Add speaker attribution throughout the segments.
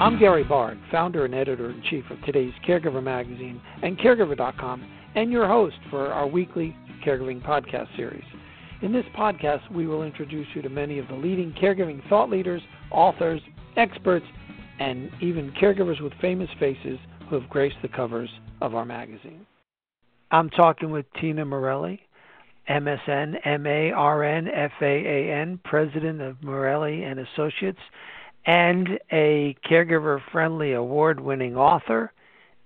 Speaker 1: I'm Gary Barg, founder and editor in chief of today's Caregiver magazine and Caregiver.com, and your host for our weekly Caregiving podcast series. In this podcast, we will introduce you to many of the leading caregiving thought leaders, authors, experts, and even caregivers with famous faces who have graced the covers of our magazine. I'm talking with Tina Marrelli, MSN, president of Marrelli and Associates, and a caregiver-friendly award-winning author,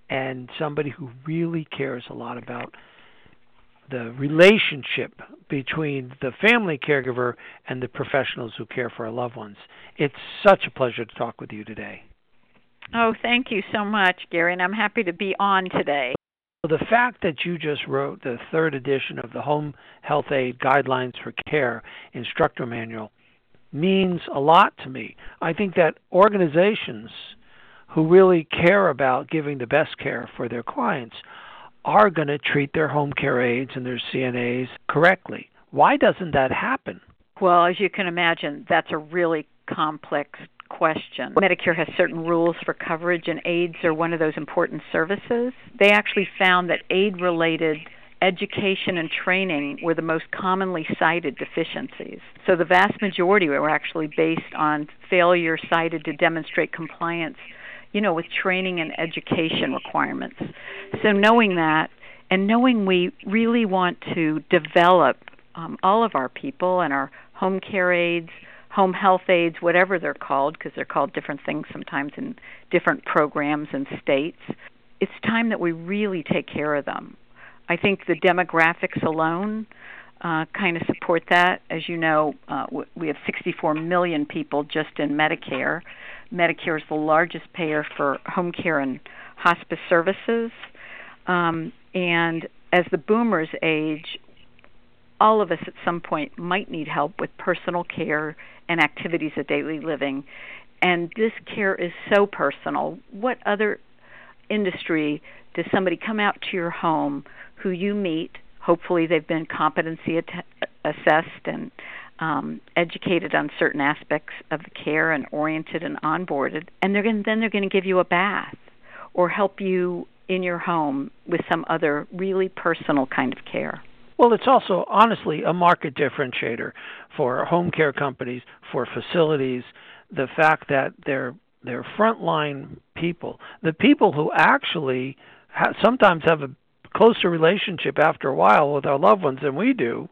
Speaker 1: and somebody who really cares a lot about the relationship between the family caregiver and the professionals who care for our loved ones. It's such a pleasure to talk with you today.
Speaker 2: Oh, thank you so much, Gary, and I'm happy to be on today.
Speaker 1: The fact that you just wrote the third edition of the Home Health Aide Guidelines for Care Instructor Manual means a lot to me. I think that organizations who really care about giving the best care for their clients are going to treat their home care aides and their CNAs correctly. Why doesn't that happen?
Speaker 2: Well, as you can imagine, that's a really complex question. Medicare has certain rules for coverage, and aides are one of those important services. They actually found that aide related education and training were the most commonly cited deficiencies. So the vast majority were actually based on failure cited to demonstrate compliance, you know, with training and education requirements. So knowing that and knowing we really want to develop um, all of our people and our home care aides, home health aides, whatever they're called, because they're called different things sometimes in different programs and states. It's time that we really take care of them. I think the demographics alone uh, kind of support that. As you know, uh, we have 64 million people just in Medicare. Medicare is the largest payer for home care and hospice services. Um, and as the boomers age, all of us at some point might need help with personal care and activities of daily living. And this care is so personal. What other industry does somebody come out to your home who you meet? Hopefully, they've been competency assessed and um, educated on certain aspects of the care and oriented and onboarded, and they're going then they're going to give you a bath or help you in your home with some other really personal kind of care.
Speaker 1: Well, it's also honestly a market differentiator for home care companies, for facilities, the fact that they're they're frontline people, the people who actually sometimes have a closer relationship after a while with our loved ones than we do,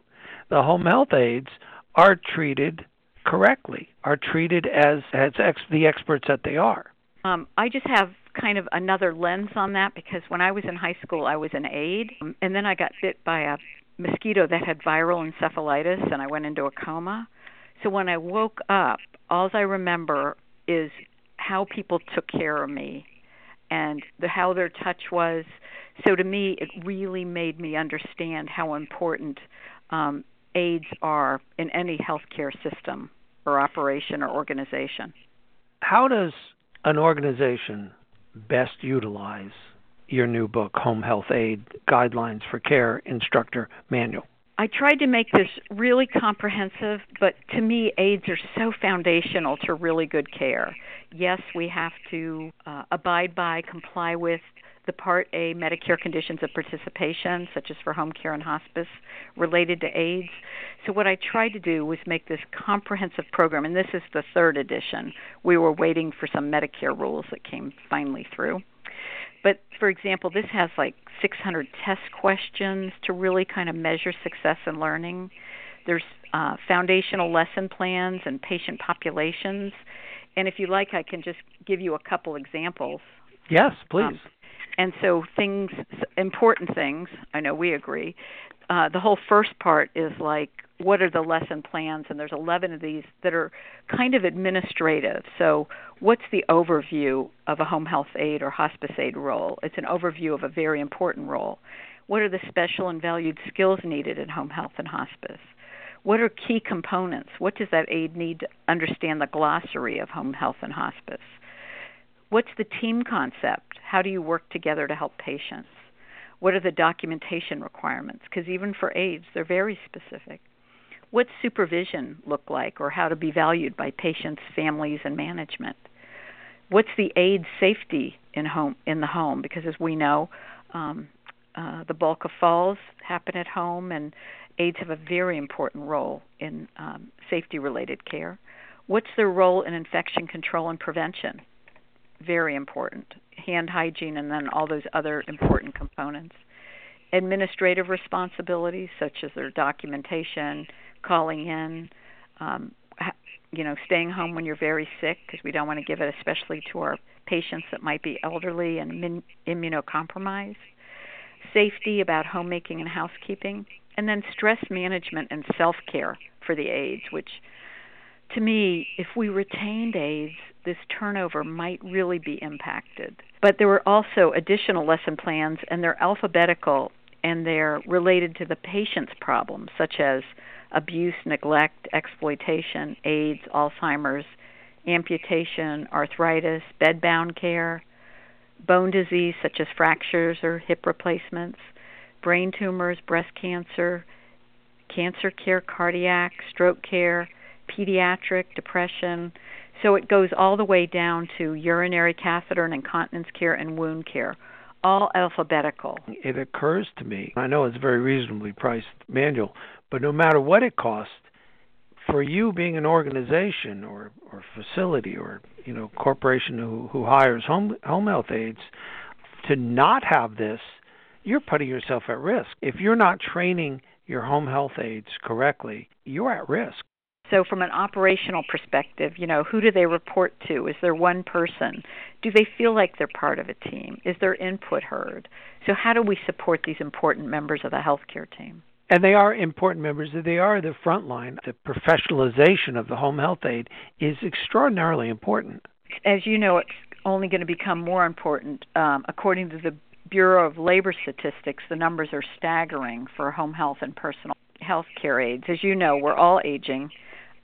Speaker 1: the home health aides are treated correctly, are treated as as ex- the experts that they are.
Speaker 2: Um, I just have kind of another lens on that because when I was in high school, I was an aide, and then I got bit by a mosquito that had viral encephalitis, and I went into a coma. So when I woke up, all I remember is how people took care of me and the, how their touch was. So to me, it really made me understand how important um, aides are in any healthcare system or operation or organization.
Speaker 1: How does an organization best utilize your new book, Home Health Aide Guidelines for Care Instructor Manual?
Speaker 2: I tried to make this really comprehensive, but to me, aides are so foundational to really good care. Yes, we have to uh, abide by, comply with the Part A Medicare conditions of participation, such as for home care and hospice related to aides. So, what I tried to do was make this comprehensive program, and this is the third edition. We were waiting for some Medicare rules that came finally through. But for example, this has like 600 test questions to really kind of measure success in learning. There's uh, foundational lesson plans and patient populations. And if you like, I can just give you a couple examples.
Speaker 1: Yes, please. Um,
Speaker 2: and so things, important things, I know we agree. Uh, the whole first part is like what are the lesson plans? And there's 11 of these that are kind of administrative. So what's the overview of a home health aide or hospice aide role? It's an overview of a very important role. What are the special and valued skills needed in home health and hospice? What are key components? What does that aide need to understand the glossary of home health and hospice? What's the team concept? How do you work together to help patients? What are the documentation requirements? Because even for aides they're very specific what supervision look like or how to be valued by patients, families, and management? what's the aide safety in home in the home? Because as we know, um, uh, the bulk of falls happen at home, and aides have a very important role in um, safety related care. What's their role in infection control and prevention? Very important. Hand hygiene, and then all those other important components. Administrative responsibilities, such as their documentation, calling in, um, you know, staying home when you're very sick, because we don't want to give it, especially to our patients that might be elderly and immunocompromised. Safety about homemaking and housekeeping, and then stress management and self care for the aides, which to me, if we retained aides, this turnover might really be impacted. But there were also additional lesson plans, and they're alphabetical and they're related to the patient's problems, such as abuse, neglect, exploitation, AIDS, Alzheimer's, amputation, arthritis, bedbound care, bone disease such as fractures or hip replacements, brain tumors, breast cancer, cancer care, cardiac, stroke care, pediatric, depression. So it goes all the way down to urinary catheter and incontinence care and wound care, all alphabetical.
Speaker 1: It occurs to me, I know it's a very reasonably priced manual, but no matter what it costs, for you being an organization or or facility or you know corporation who who hires home home health aides to not have this, you're putting yourself at risk. If you're not training your home health aides correctly, you're at risk.
Speaker 2: So, from an operational perspective, you know, who do they report to? Is there one person? Do they feel like they're part of a team? Is their input heard? So, how do we support these important members of the healthcare team?
Speaker 1: And they are important members. They are the front line. The professionalization of the home health aide is extraordinarily important.
Speaker 2: As you know, it's only going to become more important. Um, according to the Bureau of Labor Statistics, the numbers are staggering for home health and personal health care aides. As you know, we're all aging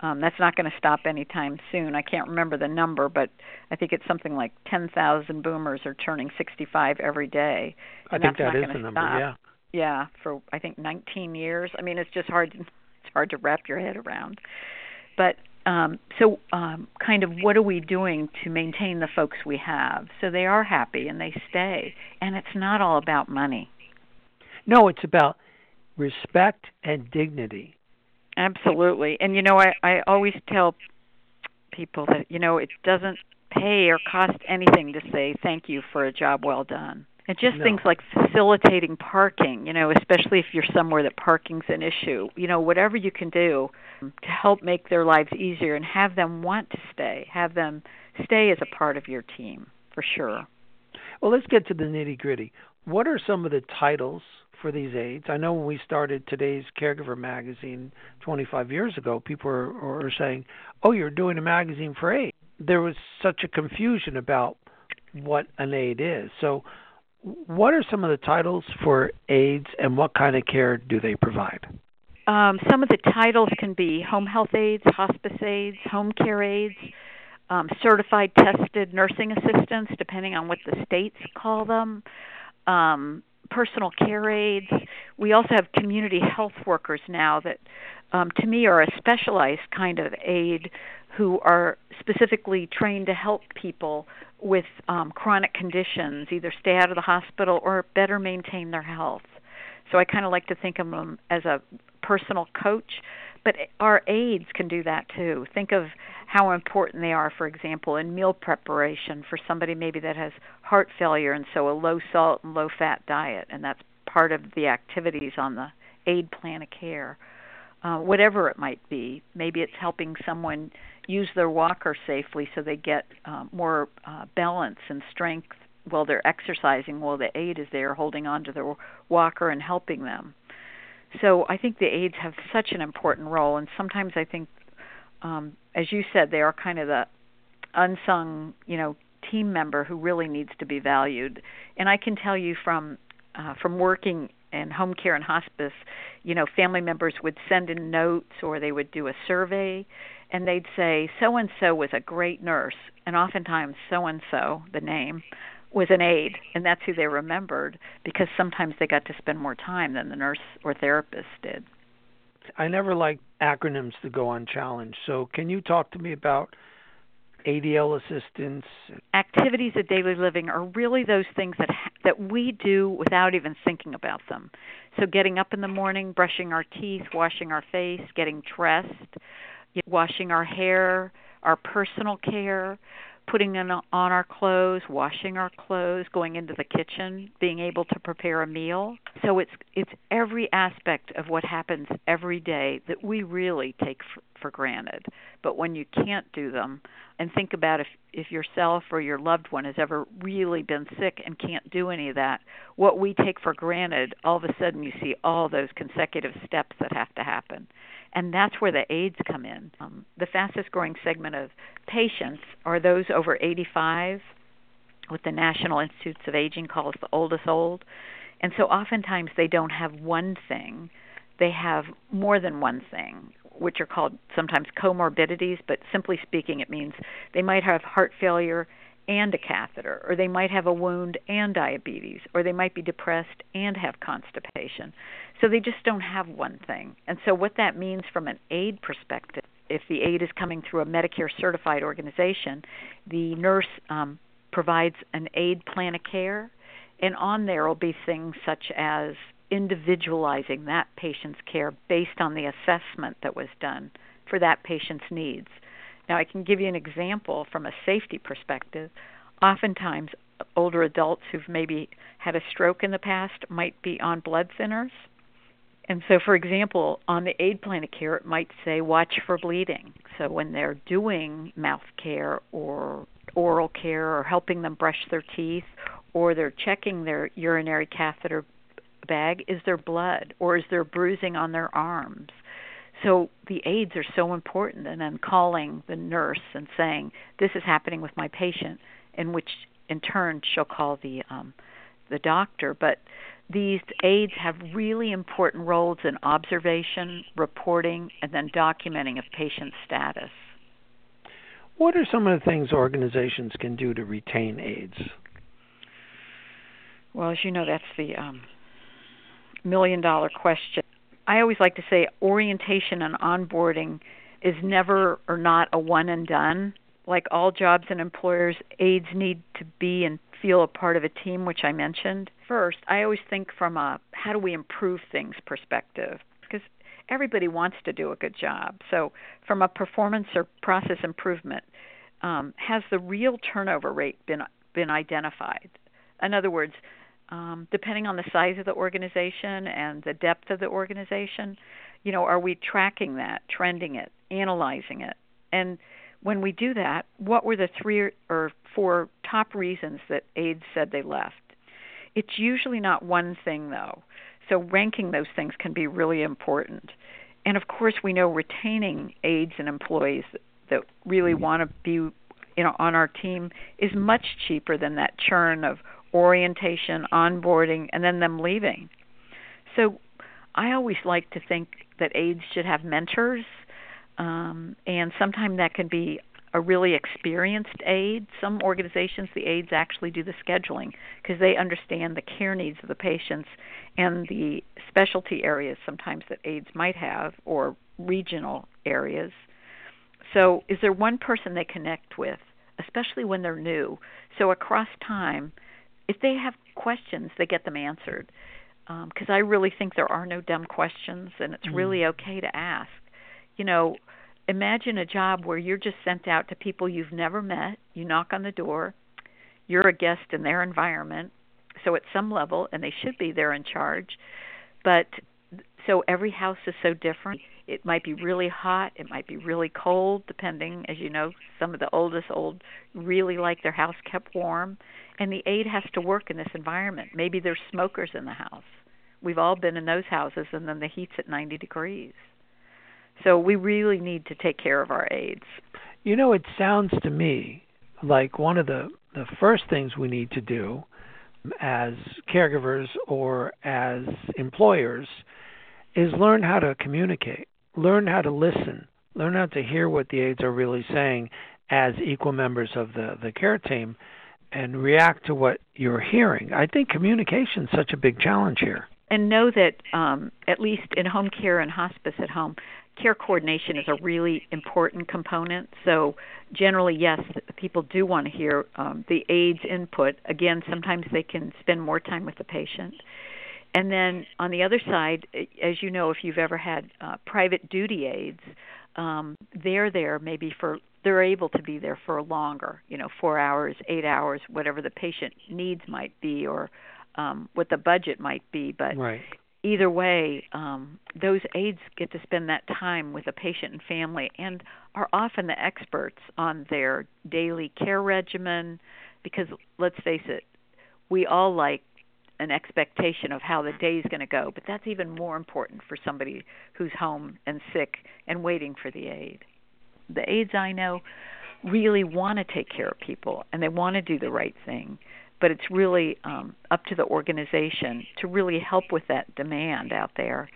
Speaker 2: um, that's not going to stop anytime soon. I can't remember the number, but I think it's something like 10,000 boomers are turning 65 every day.
Speaker 1: I think that is the number.
Speaker 2: Stop.
Speaker 1: Yeah.
Speaker 2: Yeah, for I think 19 years. I mean, it's just hard. To, it's hard to wrap your head around. But um, so, um, kind of, what are we doing to maintain the folks we have so they are happy and they stay? And it's not all about money.
Speaker 1: No, it's about respect and dignity
Speaker 2: Absolutely. And you know, I I always tell people that you know it doesn't pay or cost anything to say thank you for a job well done. And just
Speaker 1: no.
Speaker 2: things like facilitating parking, you know, especially if you're somewhere that parking's an issue. You know, whatever you can do to help make their lives easier and have them want to stay, have them stay as a part of your team, for sure.
Speaker 1: Well, let's get to the nitty gritty. What are some of the titles for these aides. I know when we started today's Caregiver magazine 25 years ago, people were, were saying, "Oh, you're doing a magazine for aides." There was such a confusion about what an aide is. So, what are some of the titles for aides, and what kind of care do they provide?
Speaker 2: Um, some of the titles can be home health aides, hospice aides, home care aides, um, certified tested nursing assistants, depending on what the states call them. Um, personal care aides. We also have community health workers now that, um, to me, are a specialized kind of aide who are specifically trained to help people with um, chronic conditions, either stay out of the hospital or better maintain their health. So I kind of like to think of them as a personal coach, but our aides can do that too. Think of how important they are, for example, in meal preparation for somebody maybe that has heart failure and so a low salt and low fat diet, and that's part of the activities on the aide plan of care. Uh, whatever it might be, maybe it's helping someone use their walker safely so they get uh, more uh, balance and strength while they're exercising, while the aide is there holding on to their walker and helping them. So I think the aides have such an important role, and sometimes I think um, as you said, they are kind of the unsung, you know, team member who really needs to be valued. And I can tell you from uh, from working in home care and hospice, you know, family members would send in notes or they would do a survey and they'd say so and so was a great nurse and oftentimes so and so the name was an aide and that's who they remembered because sometimes they got to spend more time than the nurse or therapist did.
Speaker 1: I never liked acronyms to go unchallenged. So, can you talk to me about ADL assistance.
Speaker 2: Activities of daily living are really those things that that we do without even thinking about them. So getting up in the morning, brushing our teeth, washing our face, getting dressed, washing our hair, our personal care, putting on, on our clothes, washing our clothes, going into the kitchen, being able to prepare a meal. So it's it's every aspect of what happens every day that we really take for, for granted. But when you can't do them, and think about if if yourself or your loved one has ever really been sick and can't do any of that, what we take for granted, all of a sudden you see all those consecutive steps that have to happen and that's where the aides come in. Um, the fastest growing segment of patients are those over 85, what the National Institutes of Aging calls the oldest old. And so oftentimes they don't have one thing, they have more than one thing, which are called sometimes comorbidities, but simply speaking, it means they might have heart failure and a catheter, or they might have a wound and diabetes, or they might be depressed and have constipation. So they just don't have one thing. And so, what that means from an aide perspective, if the aide is coming through a Medicare certified organization, the nurse um, provides an aide plan of care, and on there will be things such as individualizing that patient's care based on the assessment that was done for that patient's needs. Now, I can give you an example from a safety perspective. Oftentimes, older adults who've maybe had a stroke in the past might be on blood thinners. And so, for example, on the aide plan of care, it might say watch for bleeding. So, when they're doing mouth care or oral care or helping them brush their teeth or they're checking their urinary catheter bag, is there blood or is there bruising on their arms? So the aides are so important, and then calling the nurse and saying, "This is happening with my patient," in which in turn she'll call the um, the doctor. But these aides have really important roles in observation, reporting, and then documenting of patient status.
Speaker 1: What are some of the things organizations can do to retain aides?
Speaker 2: Well, as you know, that's the um, million dollar question. I always like to say orientation and onboarding is never or not a one and done. Like all jobs and employers, aides need to be and feel a part of a team, which I mentioned. First, I always think from a how do we improve things perspective because everybody wants to do a good job. So, from a performance or process improvement, um, has the real turnover rate been been identified? In other words, um, depending on the size of the organization and the depth of the organization, you know, are we tracking that, trending it, analyzing it? And when we do that, what were the three or four top reasons that aides said they left? It's usually not one thing, though. So ranking those things can be really important. And of course, we know retaining aides and employees that really want to be you know on our team is much cheaper than that churn of orientation, onboarding, and then them leaving. So I always like to think that aides should have mentors, um, and sometimes that can be a really experienced aide. Some organizations, the aides actually do the scheduling because they understand the care needs of the patients and the specialty areas sometimes that aides might have or regional areas. So, is there one person they connect with, especially when they're new? So, across time, if they have questions, they get them answered. Because um, I really think there are no dumb questions, and it's mm. really okay to ask. You know, imagine a job where you're just sent out to people you've never met. You knock on the door, you're a guest in their environment. So at some level, and they should be, they're in charge. But so every house is so different. It might be really hot, it might be really cold, depending, as you know, some of the oldest old really like their house kept warm and the aide has to work in this environment. Maybe there's smokers in the house. We've all been in those houses, and then the heat's at 90 degrees. So we really need to take care of our aides.
Speaker 1: You know, it sounds to me like one of the the first things we need to do as caregivers or as employers is learn how to communicate, learn how to listen, learn how to hear what the aides are really saying as equal members of the the care team and react to what you're hearing. I think communication is such a big challenge here.
Speaker 2: And know that um, at least in home care and hospice at home, care coordination is a really important component. So, generally, yes, people do want to hear um, the aides input. Again, sometimes they can spend more time with the patient. And then on the other side, as you know, if you've ever had uh, private duty aides, um, they're there maybe for they're able to be there for longer, you know, four hours, eight hours, whatever the patient needs might be, or um, what the budget might be. But
Speaker 1: right.
Speaker 2: either way, um, those aides get to spend that time with a patient and family, and are often the experts on their daily care regimen. Because let's face it, we all like an expectation of how the day is going to go, but that's even more important for somebody who's home and sick and waiting for the aide. The aides I know really want to take care of people and they want to do the right thing, but it's really um, up to the organization to really help with that demand out there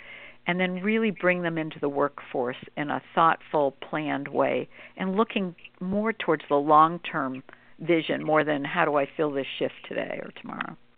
Speaker 2: and then really bring them into the workforce in a thoughtful, planned way and looking more towards the long term vision more than how do I fill this shift today or tomorrow.